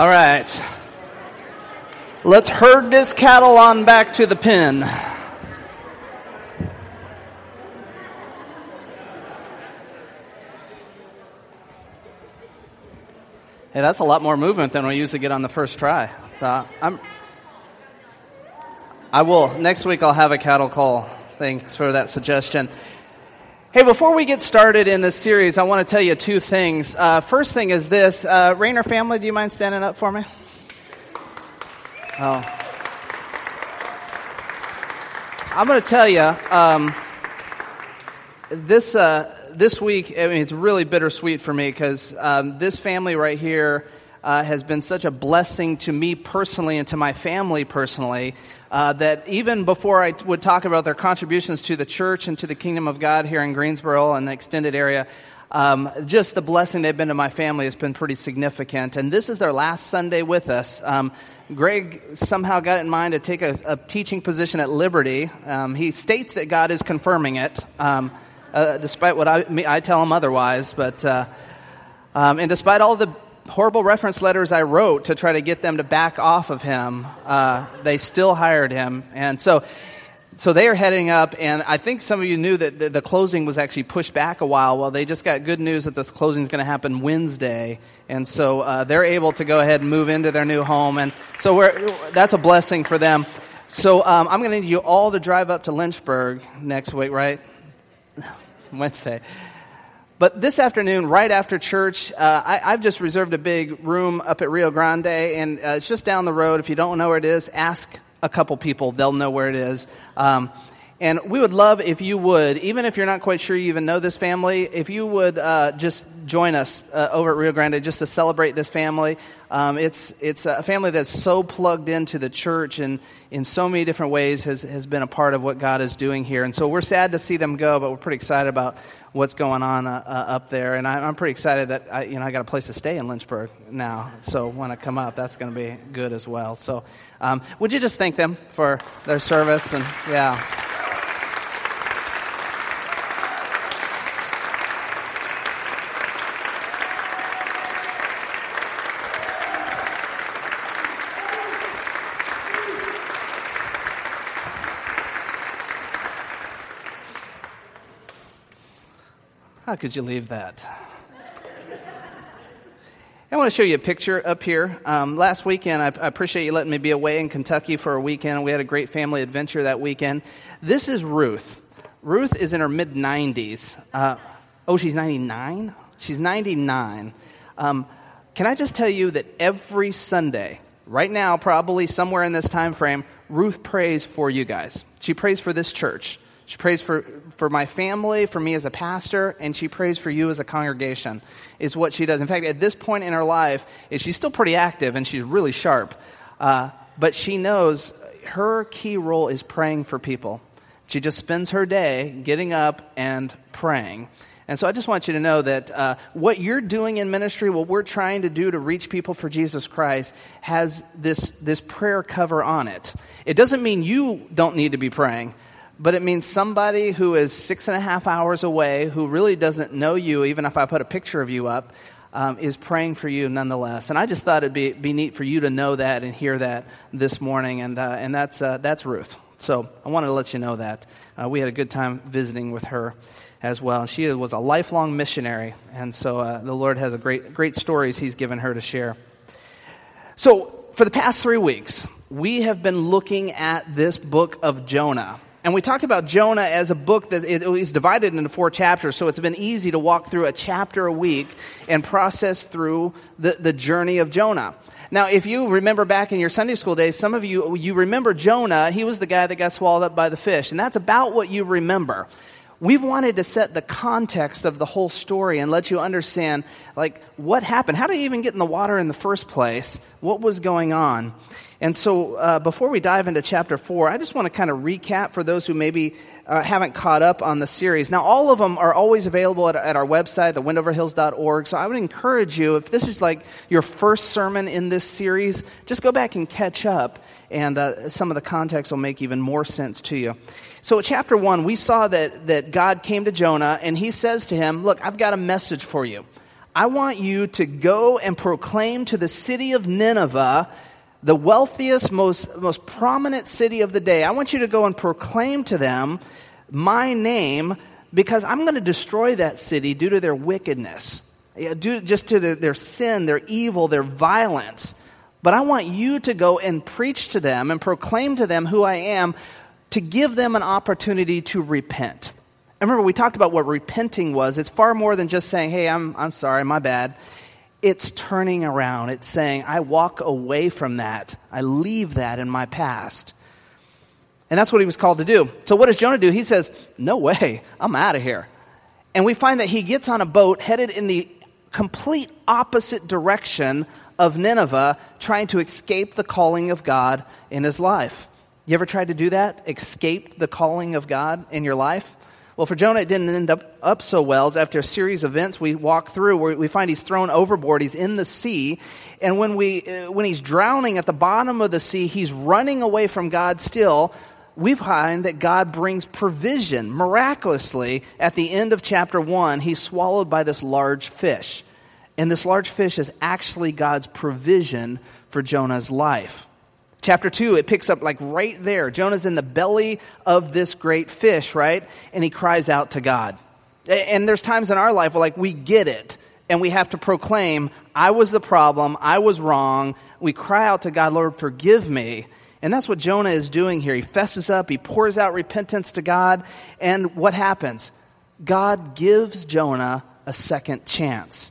All right. Let's herd this cattle on back to the pen. Hey, that's a lot more movement than we usually get on the first try. I'm, I will. Next week I'll have a cattle call. Thanks for that suggestion. Hey, before we get started in this series, I want to tell you two things. Uh, first thing is this uh, Rayner family, do you mind standing up for me? Oh. I'm going to tell you, um, this, uh, this week, I mean, it's really bittersweet for me because um, this family right here uh, has been such a blessing to me personally and to my family personally uh, that even before I would talk about their contributions to the church and to the kingdom of God here in Greensboro and the extended area, um, just the blessing they've been to my family has been pretty significant. And this is their last Sunday with us. Um, Greg somehow got in mind to take a, a teaching position at Liberty. Um, he states that God is confirming it, um, uh, despite what I, I tell him otherwise. But uh, um, and despite all the horrible reference letters I wrote to try to get them to back off of him, uh, they still hired him. And so, so they are heading up, and I think some of you knew that the, the closing was actually pushed back a while. Well, they just got good news that the closing is going to happen Wednesday, and so uh, they're able to go ahead and move into their new home, and so that's a blessing for them. So um, I'm going to need you all to drive up to Lynchburg next week, right? Wednesday. But this afternoon, right after church, uh, I, have just reserved a big room up at Rio Grande, and uh, it's just down the road. If you don't know where it is, ask a couple people, they'll know where it is. Um, and we would love if you would, even if you're not quite sure you even know this family, if you would uh, just join us uh, over at Rio Grande just to celebrate this family. Um, it's, it's a family that's so plugged into the church and in so many different ways has, has been a part of what God is doing here. And so we're sad to see them go, but we're pretty excited about what's going on uh, uh, up there. And I, am pretty excited that I, you know, I got a place to stay in Lynchburg now. So when I come up, that's going to be good as well. So um, would you just thank them for their service? And yeah. How could you leave that? I want to show you a picture up here. Um, last weekend, I, I, appreciate you letting me be away in Kentucky for a weekend. We had a great family adventure that weekend. This is Ruth. Ruth is in her mid 90s. Uh, oh, she's 99? She's 99. Um, can I just tell you that every Sunday, right now, probably somewhere in this time frame, Ruth prays for you guys. She prays for this church. She prays for, for my family, for me as a pastor, and she prays for you as a congregation, is what she does. In fact, at this point in her life, she's still pretty active and she's really sharp. Uh, but she knows her key role is praying for people. She just spends her day getting up and praying. And so I just want you to know that uh, what you're doing in ministry, what we're trying to do to reach people for Jesus Christ, has this, this prayer cover on it. It doesn't mean you don't need to be praying but it means somebody who is six and a half hours away, who really doesn't know you, even if I put a picture of you up, um, is praying for you nonetheless. And I just thought it'd be, be neat for you to know that and hear that this morning. And, uh, and that's, uh, that's Ruth. So I wanted to let you know that. Uh, we had a good time visiting with her as well. She was a lifelong missionary. And so uh, the Lord has a great, great stories He's given her to share. So for the past three weeks, we have been looking at this book of Jonah. And we talked about Jonah as a book that it, is divided into four chapters, so it's been easy to walk through a chapter a week and process through the, the journey of Jonah. Now, if you remember back in your Sunday school days, some of you, you remember Jonah, he was the guy that got swallowed up by the fish, and that's about what you remember. We've wanted to set the context of the whole story and let you understand, like, what happened? How did he even get in the water in the first place? What was going on? And so, uh, before we dive into chapter four, I just want to kind of recap for those who maybe uh, haven't caught up on the series. Now, all of them are always available at, at our website, thewindoverhills.org. So, I would encourage you, if this is like your first sermon in this series, just go back and catch up, and uh, some of the context will make even more sense to you. So, chapter one, we saw that, that God came to Jonah, and he says to him, Look, I've got a message for you. I want you to go and proclaim to the city of Nineveh, the wealthiest, most, most prominent city of the day. I want you to go and proclaim to them my name because I'm going to destroy that city due to their wickedness, due just to the, their sin, their evil, their violence. But I want you to go and preach to them and proclaim to them who I am to give them an opportunity to repent. I remember we talked about what repenting was. It's far more than just saying, hey, I'm, I'm sorry, my bad. It's turning around. It's saying, I walk away from that. I leave that in my past. And that's what he was called to do. So, what does Jonah do? He says, No way, I'm out of here. And we find that he gets on a boat headed in the complete opposite direction of Nineveh, trying to escape the calling of God in his life. You ever tried to do that? Escape the calling of God in your life? Well, for Jonah, it didn't end up, up so well. As after a series of events we walk through, we find he's thrown overboard, he's in the sea, and when, we, uh, when he's drowning at the bottom of the sea, he's running away from God still. We find that God brings provision miraculously at the end of chapter 1. He's swallowed by this large fish. And this large fish is actually God's provision for Jonah's life. Chapter 2, it picks up like right there. Jonah's in the belly of this great fish, right? And he cries out to God. And there's times in our life where like we get it and we have to proclaim, I was the problem, I was wrong. We cry out to God, Lord, forgive me. And that's what Jonah is doing here. He fesses up, he pours out repentance to God, and what happens? God gives Jonah a second chance.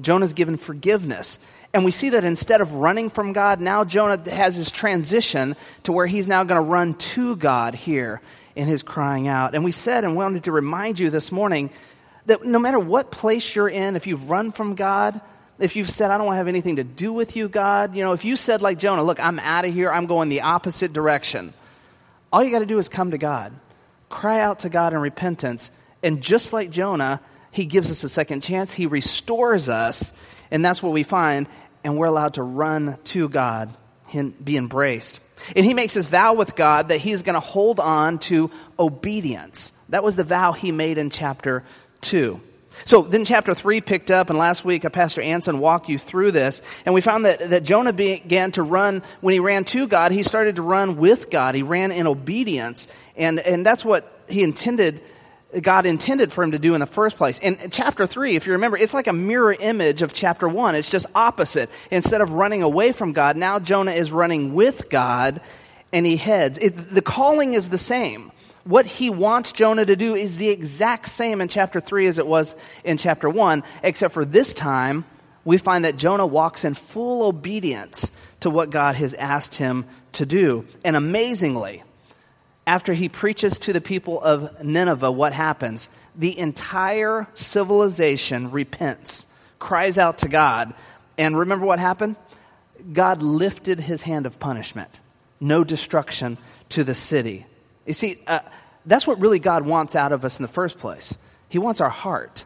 Jonah's given forgiveness. And we see that instead of running from God, now Jonah has his transition to where he's now going to run to God here in his crying out. And we said and wanted to remind you this morning that no matter what place you're in, if you've run from God, if you've said, I don't want to have anything to do with you, God, you know, if you said, like Jonah, look, I'm out of here, I'm going the opposite direction, all you got to do is come to God. Cry out to God in repentance. And just like Jonah, he gives us a second chance. He restores us. And that's what we find. And we're allowed to run to God and be embraced. And he makes his vow with God that he's going to hold on to obedience. That was the vow he made in chapter 2. So then chapter 3 picked up, and last week uh, Pastor Anson walked you through this, and we found that, that Jonah began to run, when he ran to God, he started to run with God. He ran in obedience, and, and that's what he intended God intended for him to do in the first place. In chapter 3, if you remember, it's like a mirror image of chapter 1. It's just opposite. Instead of running away from God, now Jonah is running with God and he heads. It, the calling is the same. What he wants Jonah to do is the exact same in chapter 3 as it was in chapter 1, except for this time, we find that Jonah walks in full obedience to what God has asked him to do. And amazingly, after he preaches to the people of Nineveh, what happens? The entire civilization repents, cries out to God. And remember what happened? God lifted his hand of punishment. No destruction to the city. You see, uh, that's what really God wants out of us in the first place. He wants our heart.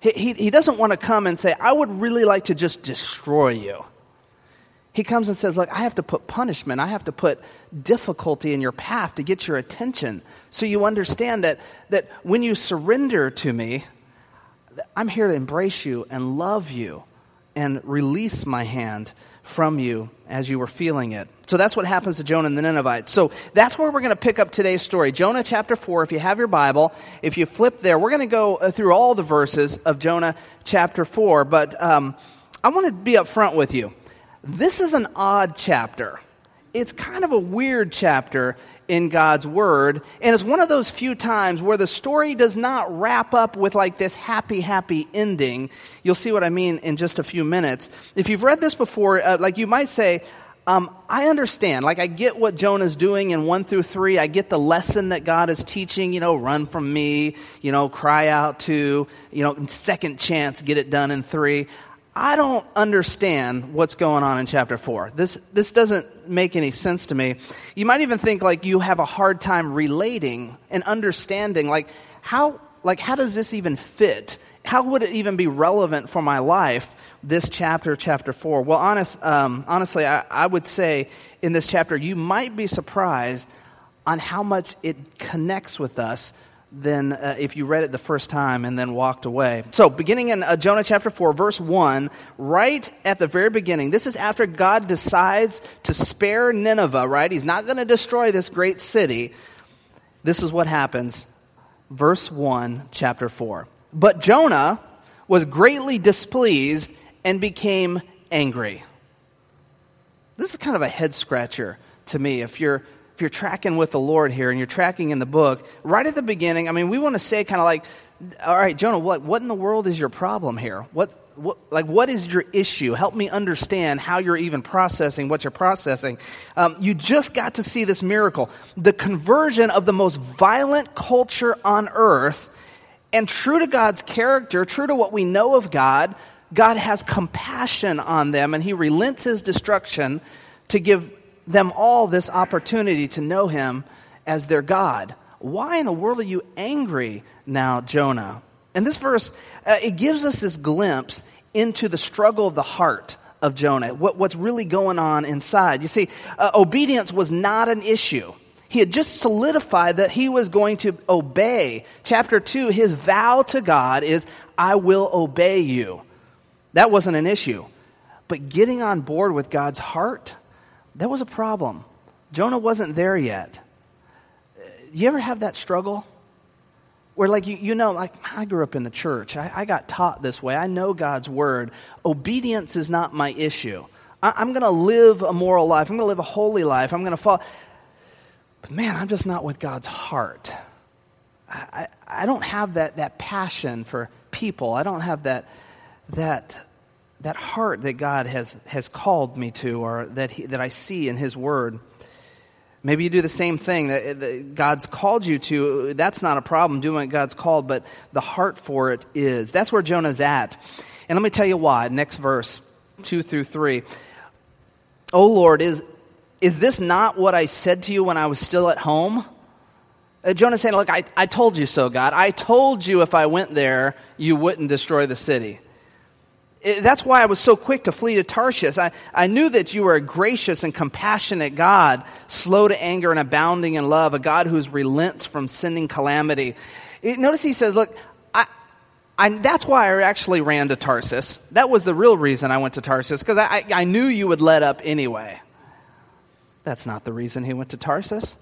He, he, he doesn't want to come and say, I would really like to just destroy you. He comes and says, Look, I have to put punishment, I have to put difficulty in your path to get your attention. So you understand that, that when you surrender to me, I'm here to embrace you and love you and release my hand from you as you were feeling it. So that's what happens to Jonah and the Ninevites. So that's where we're going to pick up today's story. Jonah chapter 4, if you have your Bible, if you flip there, we're going to go uh, through all the verses of Jonah chapter 4. But um, I want to be up front with you. This is an odd chapter. It's kind of a weird chapter in God's Word, and it's one of those few times where the story does not wrap up with like this happy, happy ending. You'll see what I mean in just a few minutes. If you've read this before, uh, like you might say, um, I understand. Like, I get what Jonah's doing in 1 through 3. I get the lesson that God is teaching, you know, run from me, you know, cry out to, you know, second chance, get it done in 3. I don't understand what's going on in chapter 4. This, this doesn't make any sense to me. You might even think like you have a hard time relating and understanding like how, like how does this even fit? How would it even be relevant for my life, this chapter, chapter 4? Well, honest, um, honestly, I, I would say in this chapter, you might be surprised on how much it connects with us than uh, if you read it the first time and then walked away. So, beginning in uh, Jonah chapter 4, verse 1, right at the very beginning, this is after God decides to spare Nineveh, right? He's not going to destroy this great city. This is what happens. Verse 1, chapter 4. But Jonah was greatly displeased and became angry. This is kind of a head scratcher to me if you're if you're tracking with the Lord here and you're tracking in the book, right at the beginning, I mean, we want to say kind of like, all right, Jonah, what, what in the world is your problem here? What, what, like, what is your issue? Help me understand how you're even processing what you're processing. Um, you just got to see this miracle. The conversion of the most violent culture on earth, and true to God's character, true to what we know of God, God has compassion on them and he relents his destruction to give them all this opportunity to know him as their God. Why in the world are you angry now, Jonah? And this verse, uh, it gives us this glimpse into the struggle of the heart of Jonah, what, what's really going on inside. You see, uh, obedience was not an issue. He had just solidified that he was going to obey. Chapter 2, his vow to God is, I will obey you. That wasn't an issue. But getting on board with God's heart, that was a problem. Jonah wasn't there yet. You ever have that struggle? Where, like, you, you know, like, I grew up in the church. I, I got taught this way. I know God's word. Obedience is not my issue. I, am going to live a moral life. I'm going to live a holy life. I'm going to follow. But man, I'm just not with God's heart. I, I, I don't have that, that passion for people. I don't have that, that that heart that God has, has called me to or that, he, that I see in His Word. Maybe you do the same thing that, that God's called you to. That's not a problem doing what God's called, but the heart for it is. That's where Jonah's at. And let me tell you why. Next verse, 2 through 3. Oh Lord, is, is this not what I said to you when I was still at home? Uh, Jonah's saying, Look, I, I told you so, God. I told you if I went there, you wouldn't destroy the city that's why I was so quick to flee to Tarshish. I, I knew that you were a gracious and compassionate God, slow to anger and abounding in love, a God who relents from sending calamity. Notice he says, Look, I, I, that's why I actually ran to Tarsus. That was the real reason I went to Tarsus, because I, I, I knew you would let up anyway. That's not the reason he went to Tarsus.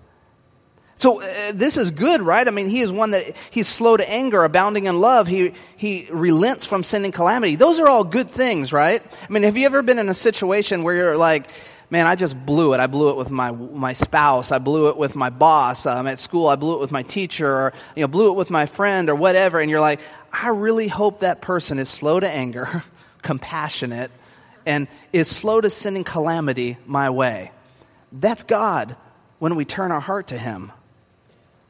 So uh, this is good, right? I mean, he is one that he's slow to anger, abounding in love. He, he relents from sending calamity. Those are all good things, right? I mean, have you ever been in a situation where you're like, man, I just blew it. I blew it with my, my spouse. I blew it with my boss um, at school. I blew it with my teacher or, you know, blew it with my friend or whatever. And you're like, I really hope that person is slow to anger, compassionate, and is slow to sending calamity my way. That's God when we turn our heart to Him.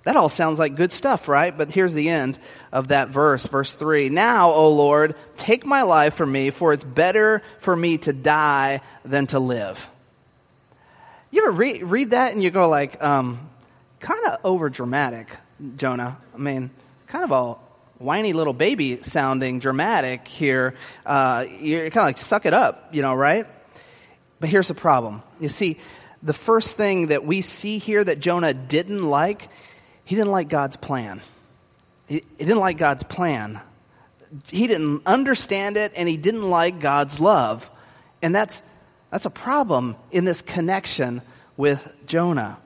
That all sounds like good stuff, right? But here's the end of that verse, verse 3. Now, O Lord, take my life from me, for it's better for me to die than to live. You ever read, read that and you go like, um, kind of over dramatic, Jonah. I mean, kind of a whiny little baby sounding dramatic here. Uh, you're kind of like, suck it up, you know, right? But here's the problem. You see, the first thing that we see here that Jonah didn't like he didn't like God's plan. He, he didn't like God's plan. He didn't understand it, and he didn't like God's love. And that's, that's a problem in this connection with Jonah.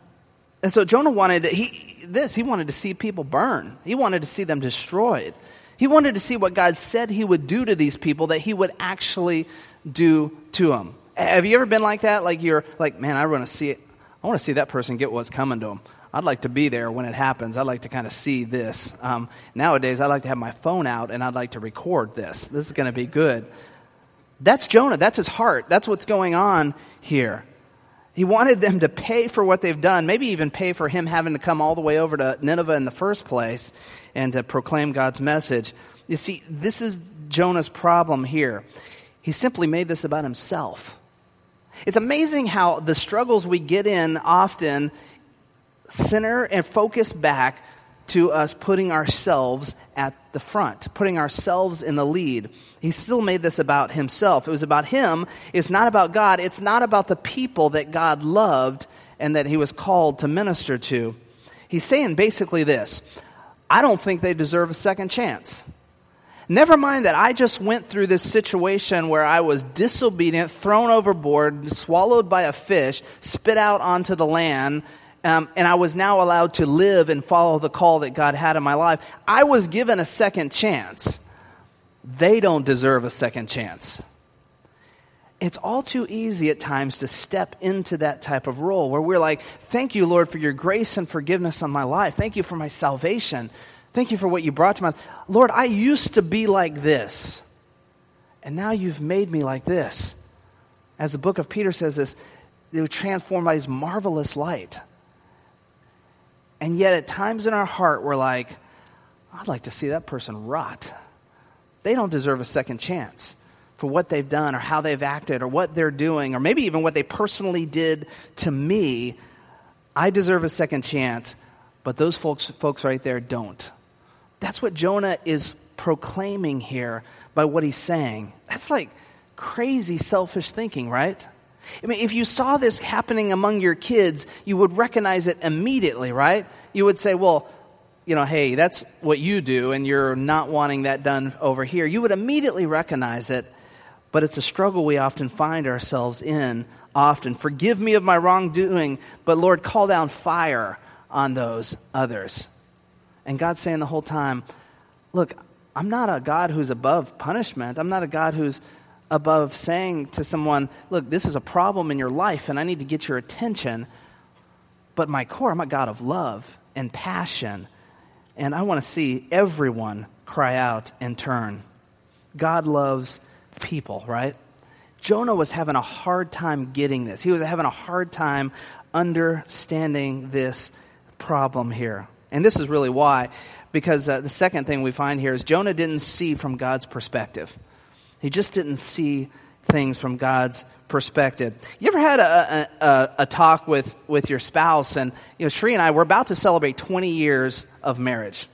And so Jonah wanted to, he, this, he wanted to see people burn. He wanted to see them destroyed. He wanted to see what God said he would do to these people that he would actually do to them. Have you ever been like that? Like you're like, man, I want to see it. I want to see that person get what's coming to them. I'd like to be there when it happens. I'd like to kind of see this. Um, nowadays, I like to have my phone out and I'd like to record this. This is going to be good. That's Jonah. That's his heart. That's what's going on here. He wanted them to pay for what they've done, maybe even pay for him having to come all the way over to Nineveh in the first place and to proclaim God's message. You see, this is Jonah's problem here. He simply made this about himself. It's amazing how the struggles we get in often center and focus back to us putting ourselves at the front, putting ourselves in the lead. He still made this about himself. It was about him. It's not about God. It's not about the people that God loved and that he was called to minister to. He's saying basically this I don't think they deserve a second chance. Never mind that I just went through this situation where I was disobedient, thrown overboard, swallowed by a fish, spit out onto the land, um, and I was now allowed to live and follow the call that God had in my life. I was given a second chance. They don't deserve a second chance. It's all too easy at times to step into that type of role where we're like, Thank you, Lord, for your grace and forgiveness on my life. Thank you for my salvation. Thank you for what you brought to my life. Lord, I used to be like this, and now you've made me like this. As the book of Peter says this, they were transformed by his marvelous light. And yet, at times in our heart, we're like, I'd like to see that person rot. They don't deserve a second chance for what they've done or how they've acted or what they're doing or maybe even what they personally did to me. I deserve a second chance, but those folks, folks right there don't. That's what Jonah is proclaiming here by what he's saying. That's like crazy selfish thinking, right? I mean, if you saw this happening among your kids, you would recognize it immediately, right? You would say, well, you know, hey, that's what you do, and you're not wanting that done over here. You would immediately recognize it, but it's a struggle we often find ourselves in often. Forgive me of my wrongdoing, but Lord, call down fire on those others. And God's saying the whole time, look, I'm not a God who's above punishment. I'm not a God who's above saying to someone, look, this is a problem in your life and I need to get your attention. But my core, I'm a God of love and passion. And I want to see everyone cry out and turn. God loves people, right? Jonah was having a hard time getting this. He was having a hard time understanding this problem here. And this is really why, because uh, the second thing we find here is Jonah didn't see from God's perspective. He just didn't see things from God's perspective. You ever had a, a, a, talk with, with your spouse? And, you know, Sheree and I, we're about to celebrate 20 years of marriage.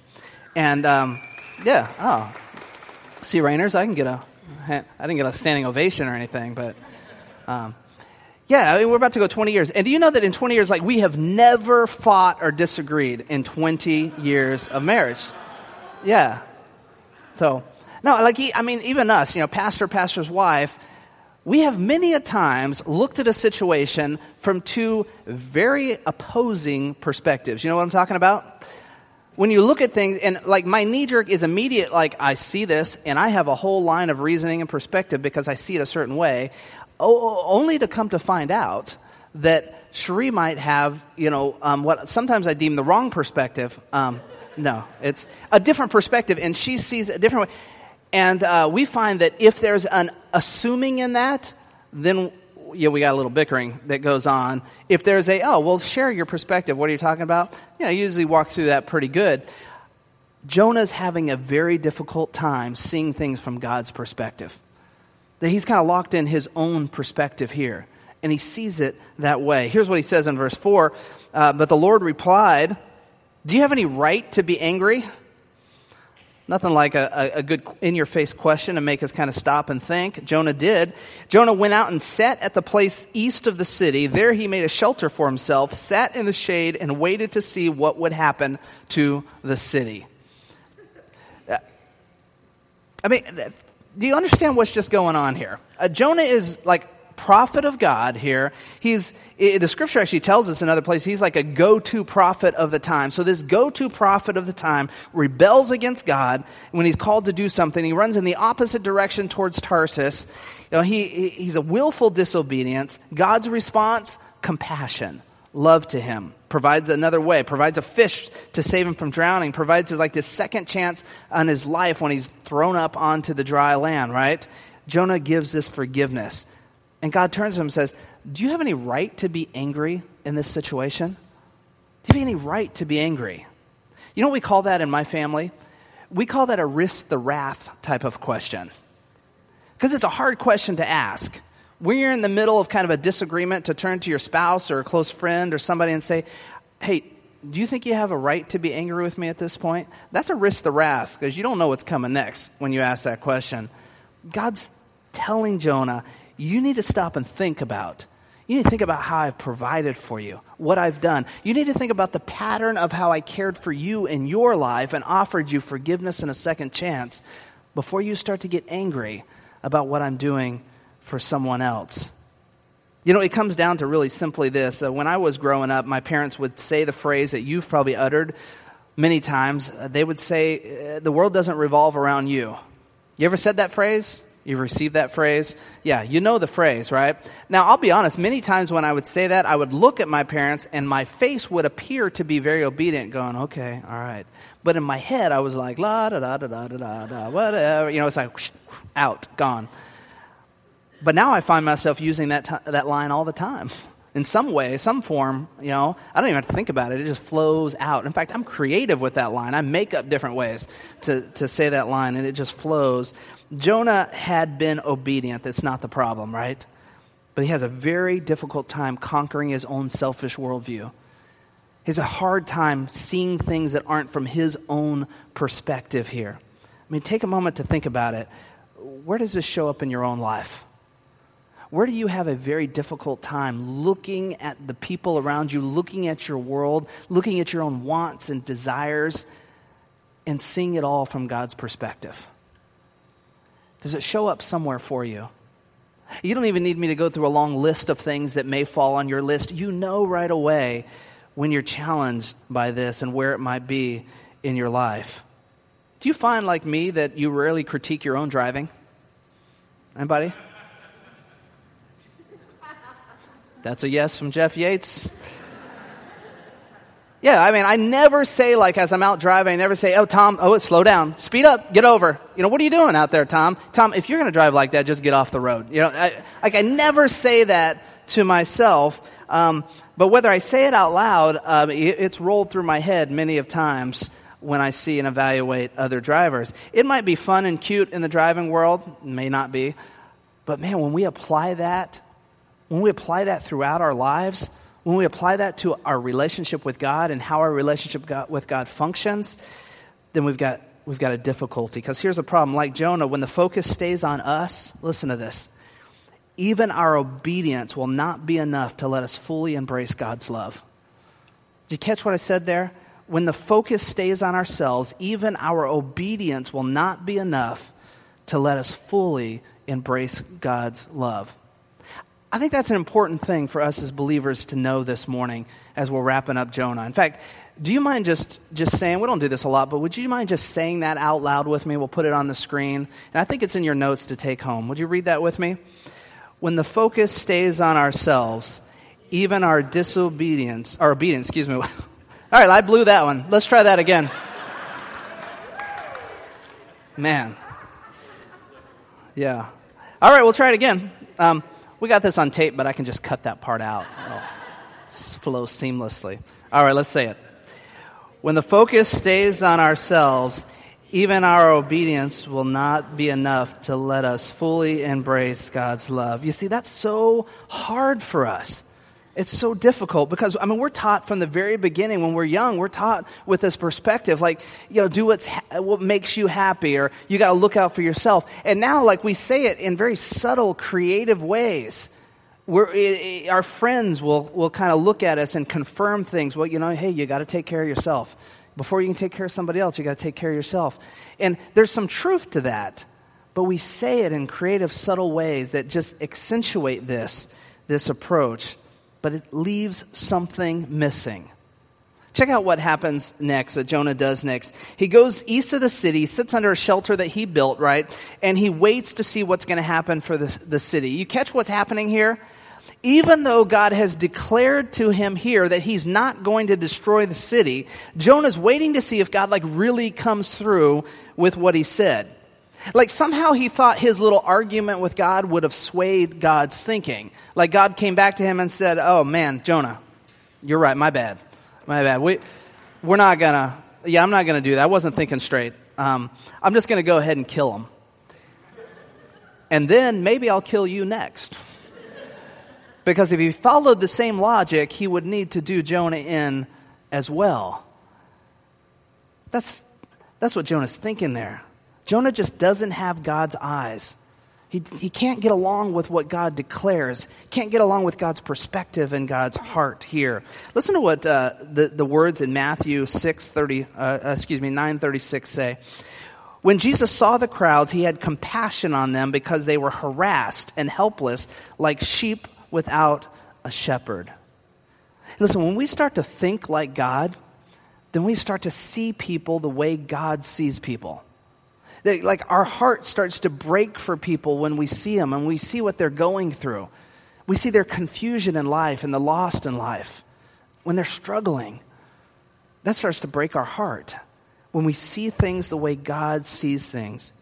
And, um, yeah, oh. See, Rainers, I can get a, I didn't get a standing ovation or anything, but, um, yeah, I mean, we're about to go 20 years. And do you know that in 20 years, like, we have never fought or disagreed in 20 years of marriage? Yeah. So, no, like, he, I mean, even us, you know, pastor, pastor's wife, we have many a times looked at a situation from two very opposing perspectives. You know what I'm talking about? When you look at things, and like my knee jerk is immediate, like I see this, and I have a whole line of reasoning and perspective because I see it a certain way only to come to find out that Cherie might have, you know, um, what sometimes I deem the wrong perspective. Um, no, it's a different perspective, and she sees a different way. And uh, we find that if there's an assuming in that, then yeah, we got a little bickering that goes on. If there's a, oh, well, share your perspective. What are you talking about? Yeah, I usually walk through that pretty good. Jonah's having a very difficult time seeing things from God's perspective that he's kind of locked in his own perspective here. And he sees it that way. Here's what he says in verse 4 uh, But the Lord replied, Do you have any right to be angry? Nothing like a, a, a good in your face question to make us kind of stop and think. Jonah did. Jonah went out and sat at the place east of the city. There he made a shelter for himself, sat in the shade, and waited to see what would happen to the city. Uh, I mean, do you understand what's just going on here? Uh, Jonah is like prophet of God here. He's the scripture actually tells us in other places he's like a go-to prophet of the time. So this go-to prophet of the time rebels against God when he's called to do something. He runs in the opposite direction towards Tarsus. You know, he he's a willful disobedience. God's response: compassion love to him, provides another way, provides a fish to save him from drowning, provides his, like this second chance on his life when he's thrown up onto the dry land, right? Jonah gives this forgiveness. And God turns to him and says, Do you have any right to be angry in this situation? Do you have any right to be angry? You know what we call that in my family? We call that a risk the wrath type of question. Because it's a hard question to ask when you're in the middle of kind of a disagreement to turn to your spouse or a close friend or somebody and say, hey, do you think you have a right to be angry with me at this point? That's a risk the wrath because you don't know what's coming next when you ask that question. God's telling Jonah, you need to stop and think about You need to think about how I've provided for you, what I've done. You need to think about the pattern of how I cared for you in your life and offered you forgiveness and a second chance before you start to get angry about what I'm doing for someone else. You know, it comes down to really simply this. Uh, when I was growing up, my parents would say the phrase that you've probably uttered many times. Uh, they would say, uh, The world doesn't revolve around you. You ever said that phrase? You've received that phrase? Yeah, you know the phrase, right? Now, I'll be honest, many times when I would say that, I would look at my parents and my face would appear to be very obedient, going, okay, all right. But in my head, I was like, la da da da da da da da, whatever. You know, it's like, whoosh, out, gone. But now I find myself using that, t- that line all the time. In some way, some form, you know, I don't even have to think about it. It just flows out. In fact, I'm creative with that line. I make up different ways to, to say that line, and it just flows. Jonah had been obedient. That's not the problem, right? But he has a very difficult time conquering his own selfish worldview. He has a hard time seeing things that aren't from his own perspective here. I mean, take a moment to think about it. Where does this show up in your own life? Where do you have a very difficult time looking at the people around you, looking at your world, looking at your own wants and desires, and seeing it all from God's perspective? Does it show up somewhere for you? You don't even need me to go through a long list of things that may fall on your list. You know right away when you're challenged by this and where it might be in your life. Do you find, like me, that you rarely critique your own driving? Anybody? That's a yes from Jeff Yates. Yeah, I mean, I never say, like, as I'm out driving, I never say, oh, Tom, oh, slow down, speed up, get over. You know, what are you doing out there, Tom? Tom, if you're going to drive like that, just get off the road. You know, I, like, I never say that to myself. Um, but whether I say it out loud, um, it, it's rolled through my head many of times when I see and evaluate other drivers. It might be fun and cute in the driving world, may not be. But man, when we apply that, when we apply that throughout our lives, when we apply that to our relationship with God and how our relationship with God functions, then we've got, we've got a difficulty. Because here's the problem like Jonah, when the focus stays on us, listen to this, even our obedience will not be enough to let us fully embrace God's love. Did you catch what I said there? When the focus stays on ourselves, even our obedience will not be enough to let us fully embrace God's love. I think that's an important thing for us as believers to know this morning as we're wrapping up Jonah. In fact, do you mind just, just saying, we don't do this a lot, but would you mind just saying that out loud with me? We'll put it on the screen. And I think it's in your notes to take home. Would you read that with me? When the focus stays on ourselves, even our disobedience, our obedience, excuse me. All right, I blew that one. Let's try that again. Man. Yeah. All right, we'll try it again. Um, we got this on tape, but I can just cut that part out. It'll flow seamlessly. All right, let's say it. When the focus stays on ourselves, even our obedience will not be enough to let us fully embrace God's love. You see, that's so hard for us. It's so difficult because, I mean, we're taught from the very beginning when we're young, we're taught with this perspective like, you know, do what's ha- what makes you happy or you got to look out for yourself. And now, like, we say it in very subtle, creative ways. We're, it, our friends will, will kind of look at us and confirm things. Well, you know, hey, you got to take care of yourself. Before you can take care of somebody else, you got to take care of yourself. And there's some truth to that, but we say it in creative, subtle ways that just accentuate this, this approach but it leaves something missing. Check out what happens next, that Jonah does next. He goes east of the city, sits under a shelter that he built, right? And he waits to see what's going to happen for the, the city. You catch what's happening here? Even though God has declared to him here that he's not going to destroy the city, Jonah's waiting to see if God like really comes through with what he said. Like somehow he thought his little argument with God would have swayed God's thinking. Like God came back to him and said, Oh man, Jonah, you're right, my bad. My bad. We, we're not gonna, yeah, I'm not gonna do that. I wasn't thinking straight. Um, I'm just gonna go ahead and kill him. And then maybe I'll kill you next. because if he followed the same logic, he would need to do Jonah in as well. That's, that's what Jonah's thinking there. Jonah just doesn't have God's eyes. He, he can't get along with what God declares. Can't get along with God's perspective and God's heart here. Listen to what uh, the, the words in Matthew 6, 30, uh, excuse me, 936 say. When Jesus saw the crowds, he had compassion on them because they were harassed and helpless like sheep without a shepherd. Listen, when we start to think like God, then we start to see people the way God sees people. Like our heart starts to break for people when we see them and we see what they're going through. We see their confusion in life and the lost in life. When they're struggling, that starts to break our heart when we see things the way God sees things.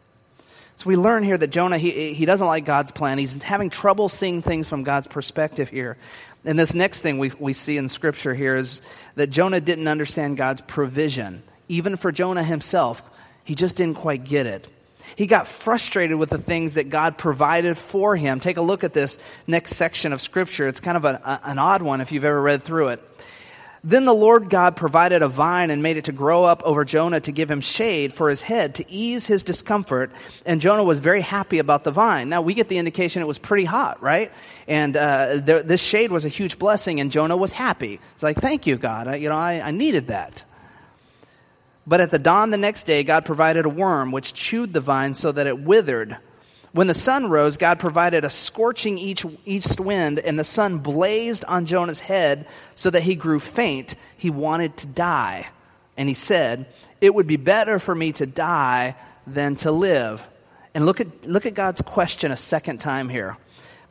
So we learn here that Jonah, he, he doesn't like God's plan. He's having trouble seeing things from God's perspective here. And this next thing we, we see in Scripture here is that Jonah didn't understand God's provision. Even for Jonah himself, he just didn't quite get it. He got frustrated with the things that God provided for him. Take a look at this next section of Scripture. It's kind of a, a, an odd one if you've ever read through it. Then the Lord God provided a vine and made it to grow up over Jonah to give him shade for his head to ease his discomfort. And Jonah was very happy about the vine. Now we get the indication it was pretty hot, right? And uh, this shade was a huge blessing, and Jonah was happy. It's like, thank you, God. I, you know, I, I needed that. But at the dawn the next day, God provided a worm which chewed the vine so that it withered. When the sun rose, God provided a scorching east wind, and the sun blazed on Jonah's head so that he grew faint. He wanted to die. And he said, It would be better for me to die than to live. And look at, look at God's question a second time here.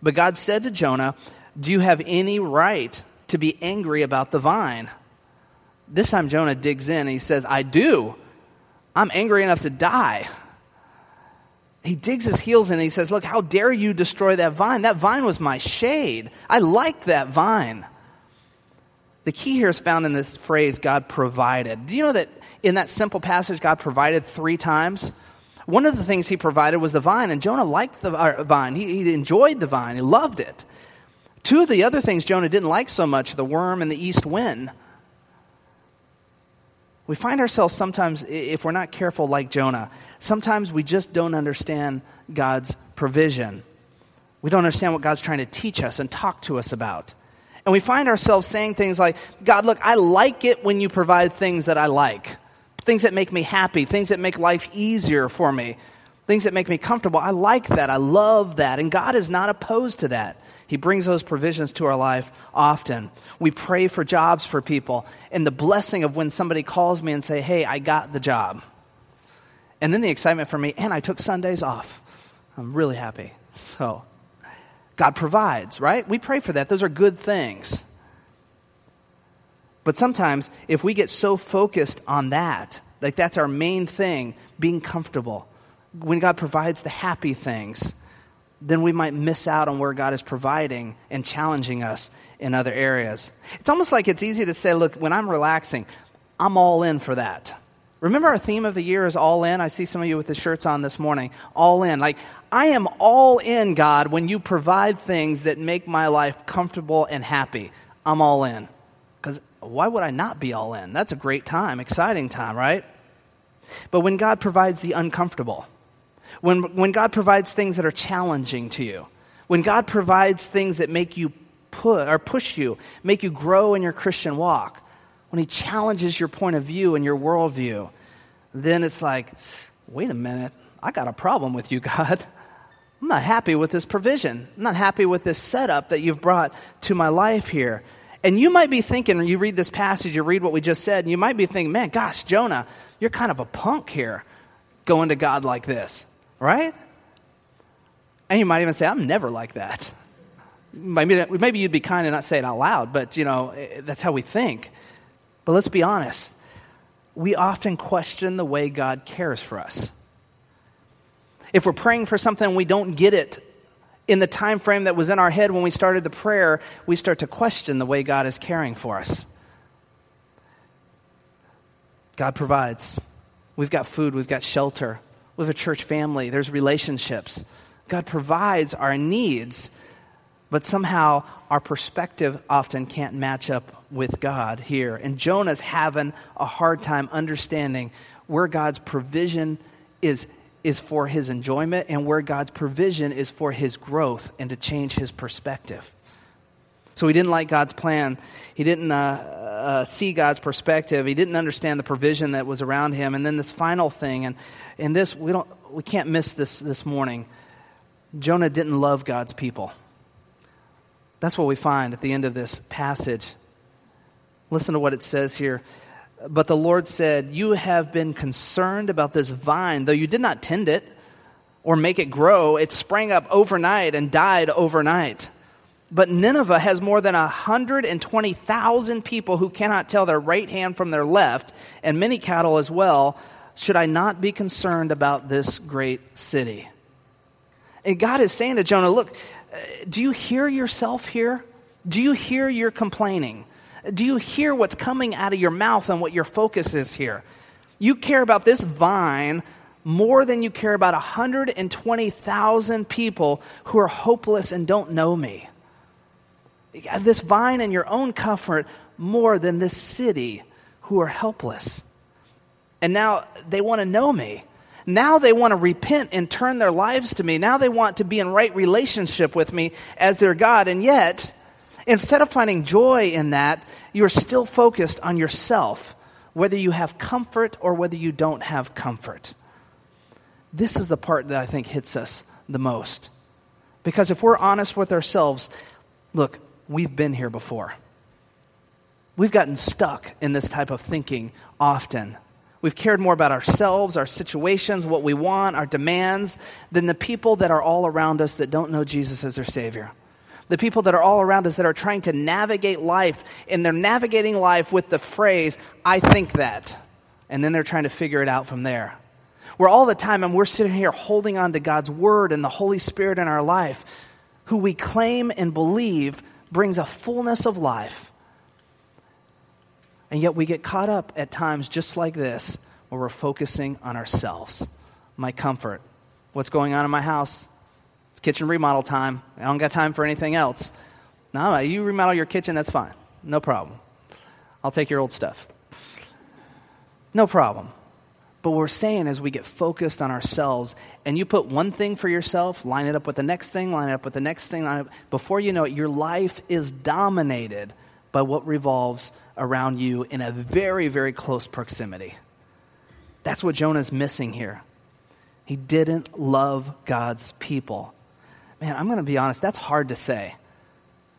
But God said to Jonah, Do you have any right to be angry about the vine? This time Jonah digs in and he says, I do. I'm angry enough to die he digs his heels in and he says, Look, how dare you destroy that vine? That vine was my shade. I like that vine. The key here is found in this phrase, God provided. Do you know that in that simple passage, God provided three times? One of the things he provided was the vine, and Jonah liked the vine. He, he enjoyed the vine, he loved it. Two of the other things Jonah didn't like so much the worm and the east wind. We find ourselves sometimes, if we're not careful, like Jonah. Sometimes we just don't understand God's provision. We don't understand what God's trying to teach us and talk to us about. And we find ourselves saying things like, God, look, I like it when you provide things that I like, things that make me happy, things that make life easier for me, things that make me comfortable. I like that. I love that. And God is not opposed to that. He brings those provisions to our life often. We pray for jobs for people, and the blessing of when somebody calls me and say, "Hey, I got the job." And then the excitement for me, and I took Sundays off. I'm really happy. So, God provides, right? We pray for that. Those are good things. But sometimes, if we get so focused on that, like that's our main thing, being comfortable, when God provides the happy things, then we might miss out on where God is providing and challenging us in other areas. It's almost like it's easy to say, look, when I'm relaxing, I'm all in for that. Remember our theme of the year is all in? I see some of you with the shirts on this morning. All in. Like, I am all in, God, when you provide things that make my life comfortable and happy. I'm all in. Because why would I not be all in? That's a great time, exciting time, right? But when God provides the uncomfortable, when, when God provides things that are challenging to you, when God provides things that make you put or push you, make you grow in your Christian walk, when He challenges your point of view and your worldview, then it's like, wait a minute, I got a problem with you, God. I'm not happy with this provision. I'm not happy with this setup that you've brought to my life here. And you might be thinking, you read this passage, you read what we just said, and you might be thinking, man, gosh, Jonah, you're kind of a punk here going to God like this right? And you might even say, I'm never like that. Maybe, maybe you'd be kind and not say it out loud, but you know, eh, that's how we think. But let's be honest. We often question the way God cares for us. If we're praying for something and we don't get it in the time frame that was in our head when we started the prayer, we start to question the way God is caring for us. God provides. We've got food, we've got shelter, with a church family, there's relationships. God provides our needs, but somehow our perspective often can't match up with God here. And Jonah's having a hard time understanding where God's provision is, is for his enjoyment and where God's provision is for his growth and to change his perspective. So he didn't like God's plan. He didn't uh, uh, see God's perspective. He didn't understand the provision that was around him. And then this final thing, and, and this, we, don't, we can't miss this this morning. Jonah didn't love God's people. That's what we find at the end of this passage. Listen to what it says here. But the Lord said, You have been concerned about this vine, though you did not tend it or make it grow. It sprang up overnight and died overnight. But Nineveh has more than 120,000 people who cannot tell their right hand from their left, and many cattle as well. Should I not be concerned about this great city? And God is saying to Jonah, Look, uh, do you hear yourself here? Do you hear your complaining? Do you hear what's coming out of your mouth and what your focus is here? You care about this vine more than you care about 120,000 people who are hopeless and don't know me. This vine and your own comfort more than this city who are helpless. And now they want to know me. Now they want to repent and turn their lives to me. Now they want to be in right relationship with me as their God. And yet, Instead of finding joy in that, you are still focused on yourself, whether you have comfort or whether you don't have comfort. This is the part that I think hits us the most. Because if we're honest with ourselves, look, we've been here before. We've gotten stuck in this type of thinking often. We've cared more about ourselves, our situations, what we want, our demands, than the people that are all around us that don't know Jesus as their Savior the people that are all around us that are trying to navigate life, and they're navigating life with the phrase, I think that. And then they're trying to figure it out from there. Where all the time, and we're sitting here holding on to God's Word and the Holy Spirit in our life, who we claim and believe brings a fullness of life. And yet we get caught up at times just like this, where we're focusing on ourselves, my comfort, what's going on in my house, it's kitchen remodel time. I don't got time for anything else. No, you remodel your kitchen, that's fine. No problem. I'll take your old stuff. No problem. But we're saying is we get focused on ourselves, and you put one thing for yourself, line it up with the next thing, line it up with the next thing. Before you know it, your life is dominated by what revolves around you in a very, very close proximity. That's what Jonah's missing here. He didn't love God's people man, I'm going to be honest, that's hard to say.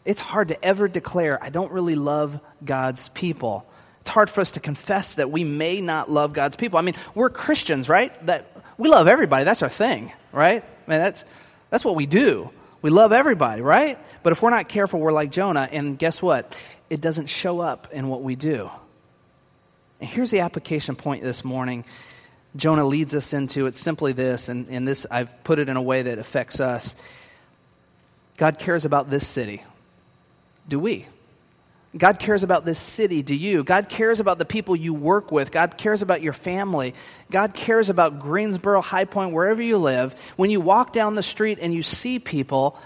It's hard to ever declare, I don't really love God's people. It's hard for us to confess that we may not love God's people. I mean, we're Christians, right? That we love everybody. That's our thing, right? I mean, that's that's what we do. We love everybody, right? But if we're not careful, we're like Jonah, and guess what? It doesn't show up in what we do. And here's the application point this morning. Jonah leads us into it's simply this, and, and this I've put it in a way that affects us. God cares about this city. Do we? God cares about this city. Do you? God cares about the people you work with. God cares about your family. God cares about Greensboro, High Point, wherever you live. When you walk down the street and you see people,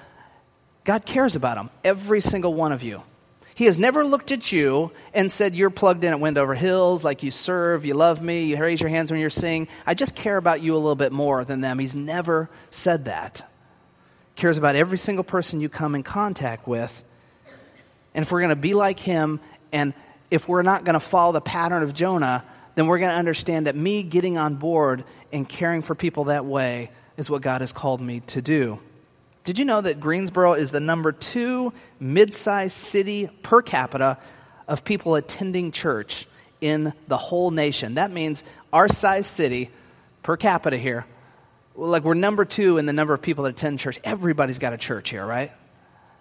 God cares about them, every single one of you. He has never looked at you and said, You're plugged in at Wendover Hills, like you serve, you love me, you raise your hands when you're singing. I just care about you a little bit more than them. He's never said that cares about every single person you come in contact with. And if we're going to be like him, and if we're not going to follow the pattern of Jonah, then we're going to understand that me getting on board and caring for people that way is what God has called me to do. Did you know that Greensboro is the number two mid sized city per capita of people attending church in the whole nation? That means our size city per capita here like we're number two in the number of people that attend church. Everybody's got a church here, right?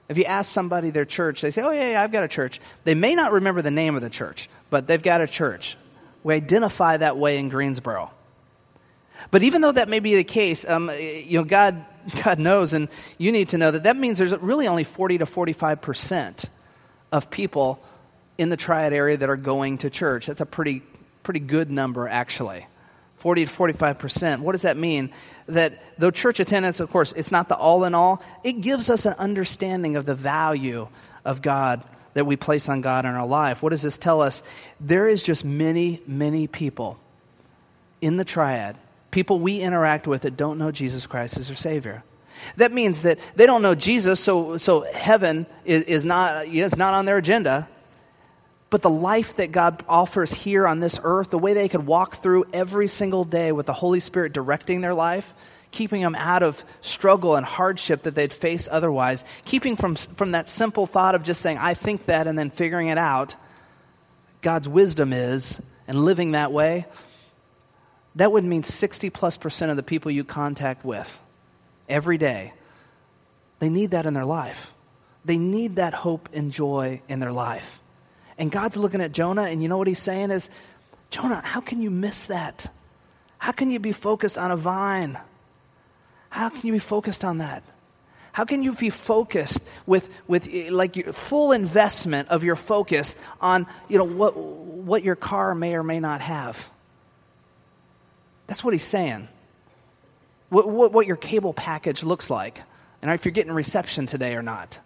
If you ask somebody their church, they say, Oh, yeah, yeah, I've got a church. They may not remember the name of the church, but they've got a church. We identify that way in Greensboro. But even though that may be the case, um, you know, God, God knows, and you need to know that that means there's really only 40 to 45 percent of people in the triad area that are going to church. That's a pretty, pretty good number, actually. 40 to 45%. What does that mean? That though church attendance, of course, it's not the all in all, it gives us an understanding of the value of God that we place on God in our life. What does this tell us? There is just many, many people in the triad people we interact with that don't know Jesus Christ as their Savior. That means that they don't know Jesus, so, so heaven is, is, not, is not on their agenda. But the life that God offers here on this earth, the way they could walk through every single day with the Holy Spirit directing their life, keeping them out of struggle and hardship that they'd face otherwise, keeping from, from that simple thought of just saying, I think that, and then figuring it out, God's wisdom is, and living that way, that would mean 60 plus percent of the people you contact with every day, they need that in their life. They need that hope and joy in their life. And God's looking at Jonah, and you know what he's saying is, Jonah, how can you miss that? How can you be focused on a vine? How can you be focused on that? How can you be focused with, with eh, like your full investment of your focus on you know, what, what your car may or may not have? That's what he's saying what, what, what your cable package looks like and if you're getting reception today or not.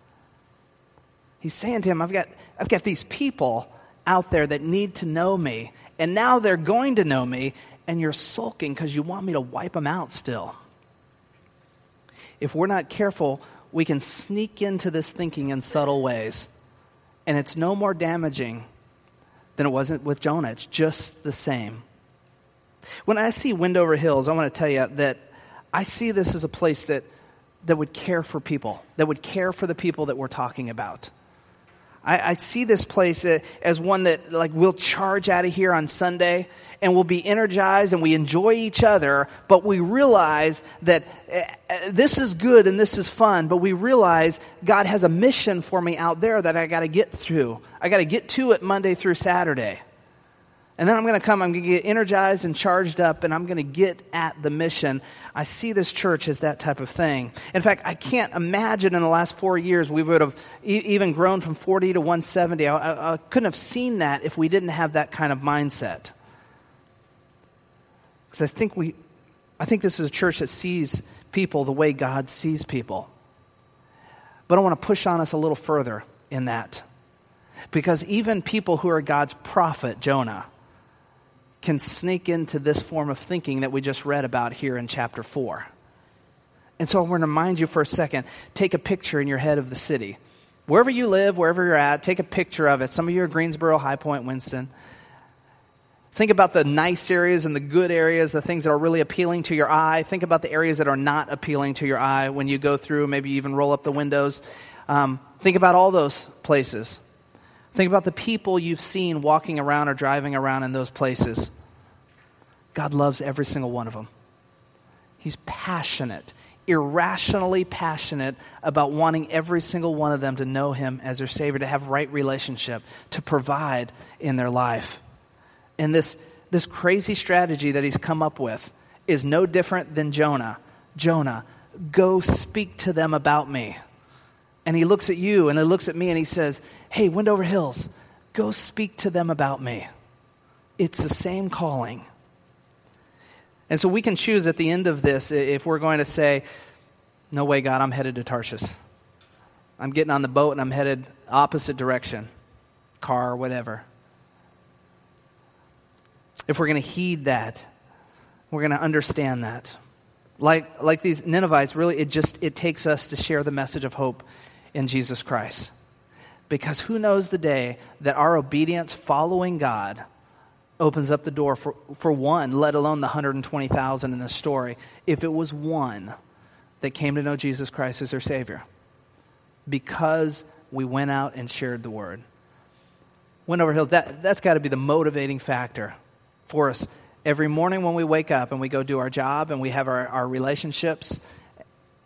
He's saying to him, I've got, I've got these people out there that need to know me, and now they're going to know me, and you're sulking because you want me to wipe them out still. If we're not careful, we can sneak into this thinking in subtle ways, and it's no more damaging than it wasn't with Jonah. It's just the same. When I see Wendover Hills, I want to tell you that I see this as a place that, that would care for people, that would care for the people that we're talking about. I, I see this place as one that, like, we'll charge out of here on Sunday and we'll be energized and we enjoy each other, but we realize that uh, this is good and this is fun, but we realize God has a mission for me out there that I got to get through. I got to get to it Monday through Saturday. And then I'm going to come, I'm going to get energized and charged up, and I'm going to get at the mission. I see this church as that type of thing. In fact, I can't imagine in the last four years we would have e- even grown from 40 to 170. I, I, I couldn't have seen that if we didn't have that kind of mindset. Because I think we, I think this is a church that sees people the way God sees people. But I want to push on us a little further in that. Because even people who are God's prophet, Jonah, can sneak into this form of thinking that we just read about here in chapter 4. And so I want to remind you for a second take a picture in your head of the city. Wherever you live, wherever you're at, take a picture of it. Some of you are Greensboro, High Point, Winston. Think about the nice areas and the good areas, the things that are really appealing to your eye. Think about the areas that are not appealing to your eye when you go through, maybe even roll up the windows. Um, think about all those places. Think about the people you've seen walking around or driving around in those places. God loves every single one of them. He's passionate, irrationally passionate about wanting every single one of them to know Him as their Savior, to have right relationship, to provide in their life. And this, this crazy strategy that He's come up with is no different than Jonah. Jonah, go speak to them about me. And he looks at you and he looks at me and he says, Hey, Wendover Hills, go speak to them about me. It's the same calling. And so we can choose at the end of this if we're going to say, No way, God, I'm headed to Tarshish. I'm getting on the boat and I'm headed opposite direction, car, whatever. If we're going to heed that, we're going to understand that. Like, like these Ninevites, really, it just it takes us to share the message of hope in Jesus Christ. Because who knows the day that our obedience following God opens up the door for, for one, let alone the 120,000 in this story, if it was one that came to know Jesus Christ as their Savior. Because we went out and shared the word. Wendover Hills, that, that's got to be the motivating factor for us every morning when we wake up and we go do our job and we have our, our relationships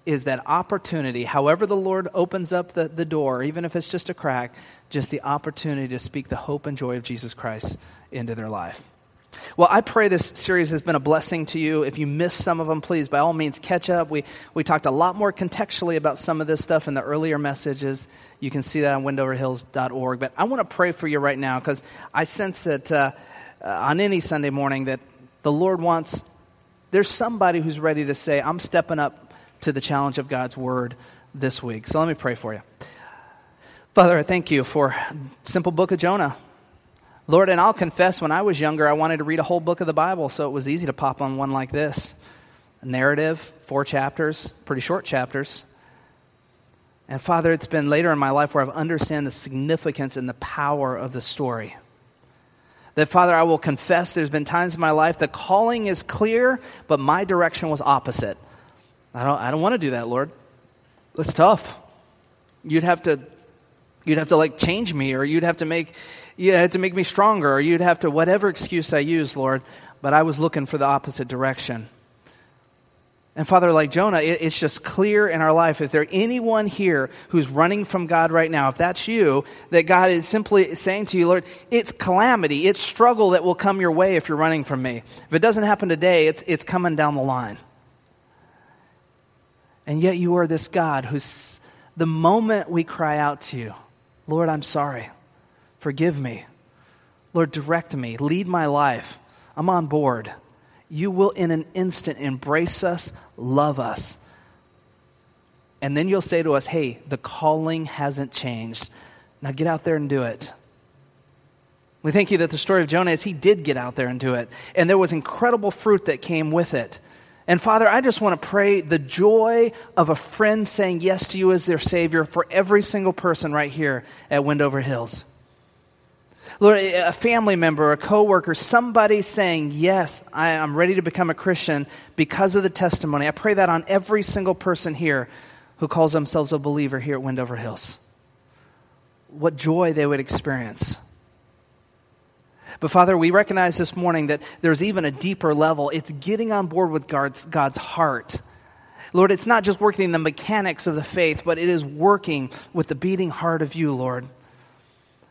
is that opportunity, however the Lord opens up the, the door, even if it's just a crack, just the opportunity to speak the hope and joy of Jesus Christ into their life. Well, I pray this series has been a blessing to you. If you missed some of them, please, by all means, catch up. We, we talked a lot more contextually about some of this stuff in the earlier messages. You can see that on wendoverhills.org. But I want to pray for you right now because I sense that uh, uh, on any Sunday morning that the Lord wants, there's somebody who's ready to say, I'm stepping up to the challenge of God's word this week. So let me pray for you. Father, I thank you for simple book of Jonah. Lord, and I'll confess, when I was younger, I wanted to read a whole book of the Bible, so it was easy to pop on one like this. A narrative, four chapters, pretty short chapters. And Father, it's been later in my life where I've understand the significance and the power of the story. That, Father, I will confess there's been times in my life the calling is clear, but my direction was opposite. I don't, I don't want to do that, Lord. It's tough. You'd have to, you'd have to like change me, or you'd have to make, you had to make me stronger, or you'd have to, whatever excuse I use, Lord. But I was looking for the opposite direction. And Father, like Jonah, it's just clear in our life. If there anyone here who's running from God right now, if that's you, that God is simply saying to you, Lord, it's calamity, it's struggle that will come your way if you're running from me. If it doesn't happen today, it's, it's coming down the line. And yet you are this God who's, the moment we cry out to you, Lord, I'm sorry, forgive me. Lord, direct me, lead my life. I'm on board you will in an instant embrace us, love us. And then you'll say to us, hey, the calling hasn't changed. Now get out there and do it. We thank you that the story of Jonah is he did get out there and do it. And there was incredible fruit that came with it. And Father, I just want to pray the joy of a friend saying yes to you as their Savior for every single person right here at Wendover Hills. Lord, a family member, a coworker, somebody saying, Yes, I am ready to become a Christian because of the testimony. I pray that on every single person here who calls themselves a believer here at Wendover Hills. What joy they would experience. But Father, we recognize this morning that there's even a deeper level. It's getting on board with God's, God's heart. Lord, it's not just working the mechanics of the faith, but it is working with the beating heart of you, Lord.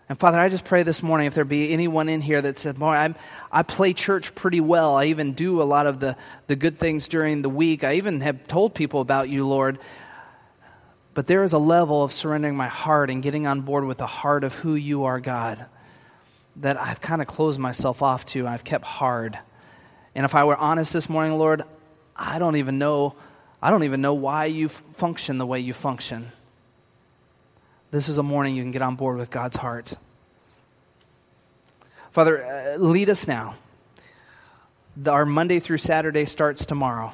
And Father, I just pray this morning if there be anyone in here that said, Boy, I'm, I play church pretty well. I even do a lot of the, the good things during the week. I even have told people about you, Lord. But there is a level of surrendering my heart and getting on board with the heart of who you are, God, that I've kind of closed myself off to I've kept hard. And if I were honest this morning, Lord, I don't even know. I don't even know why you function the way you function this is a morning you can get on board with God's heart. Father, uh, lead us now. Our Monday through Saturday starts tomorrow.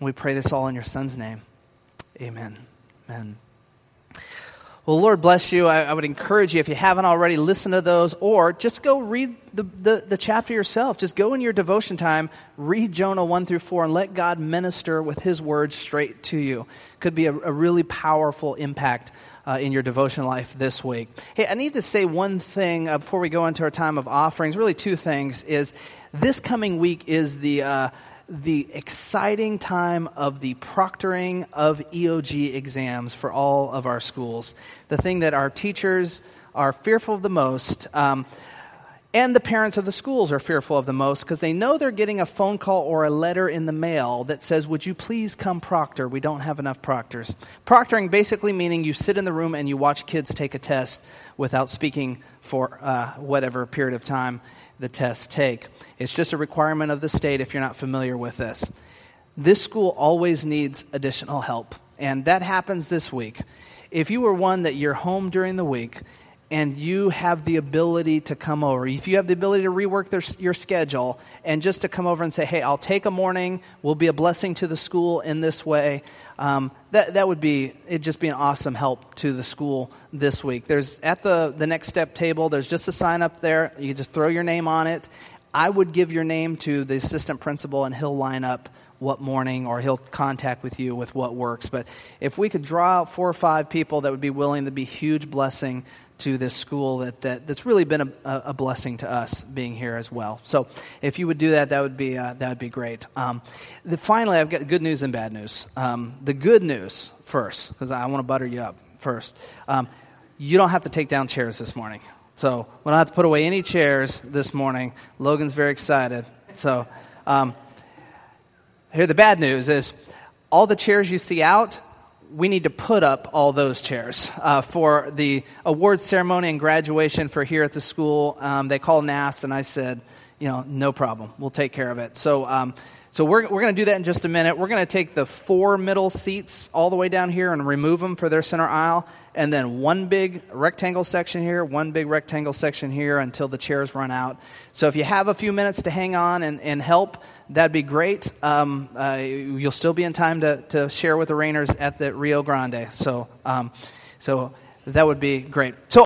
We pray this all in your Son's name. Amen. Amen. Well, Lord bless you. I, I, would encourage you, if you haven't already, listen to those, or just go read the, the, the, chapter yourself. Just go in your devotion time, read Jonah 1 through 4, and let God minister with his words straight to you. Could be a, a really powerful impact uh, in your devotion life this week. Hey, I need to say one thing uh, before we go into our time of offerings. Really, two things. Is this coming week is the. Uh, the exciting time of the proctoring of EOG exams for all of our schools. The thing that our teachers are fearful of the most. Um, and the parents of the schools are fearful of the most because they know they're getting a phone call or a letter in the mail that says, Would you please come proctor? We don't have enough proctors. Proctoring basically meaning you sit in the room and you watch kids take a test without speaking for uh, whatever period of time the tests take. It's just a requirement of the state if you're not familiar with this. This school always needs additional help, and that happens this week. If you were one that you're home during the week and you have the ability to come over, if you have the ability to rework their, your schedule and just to come over and say, hey, I'll take a morning, we'll be a blessing to the school in this way, um, that, that would be, it'd just be an awesome help to the school this week. There's at the, the next step table, there's just a sign up there. You just throw your name on it. I would give your name to the assistant principal and he'll line up what morning or he'll contact with you with what works. But if we could draw out four or five people that would be willing to be huge blessing to this school that, that that's really been a, a, blessing to us being here as well. So if you would do that, that would be uh, that would be great. Um, the, finally, I've got good news and bad news. Um, the good news first, because I want to butter you up first. Um, you don't have to take down chairs this morning. So we don't have to put away any chairs this morning. Logan's very excited. So um, here, the bad news is all the chairs you see out we need to put up all those chairs uh, for the awards ceremony and graduation for here at the school. Um, they called NAS, and I said, you know, no problem. We'll take care of it. So, um, so we're, we're going to do that in just a minute. We're going to take the four middle seats all the way down here and remove them for their center aisle. And then one big rectangle section here, one big rectangle section here until the chairs run out. So if you have a few minutes to hang on and, and help, that'd be great. Um, uh, you'll still be in time to, to share with the Rainers at the Rio Grande. So, um, so that would be great. So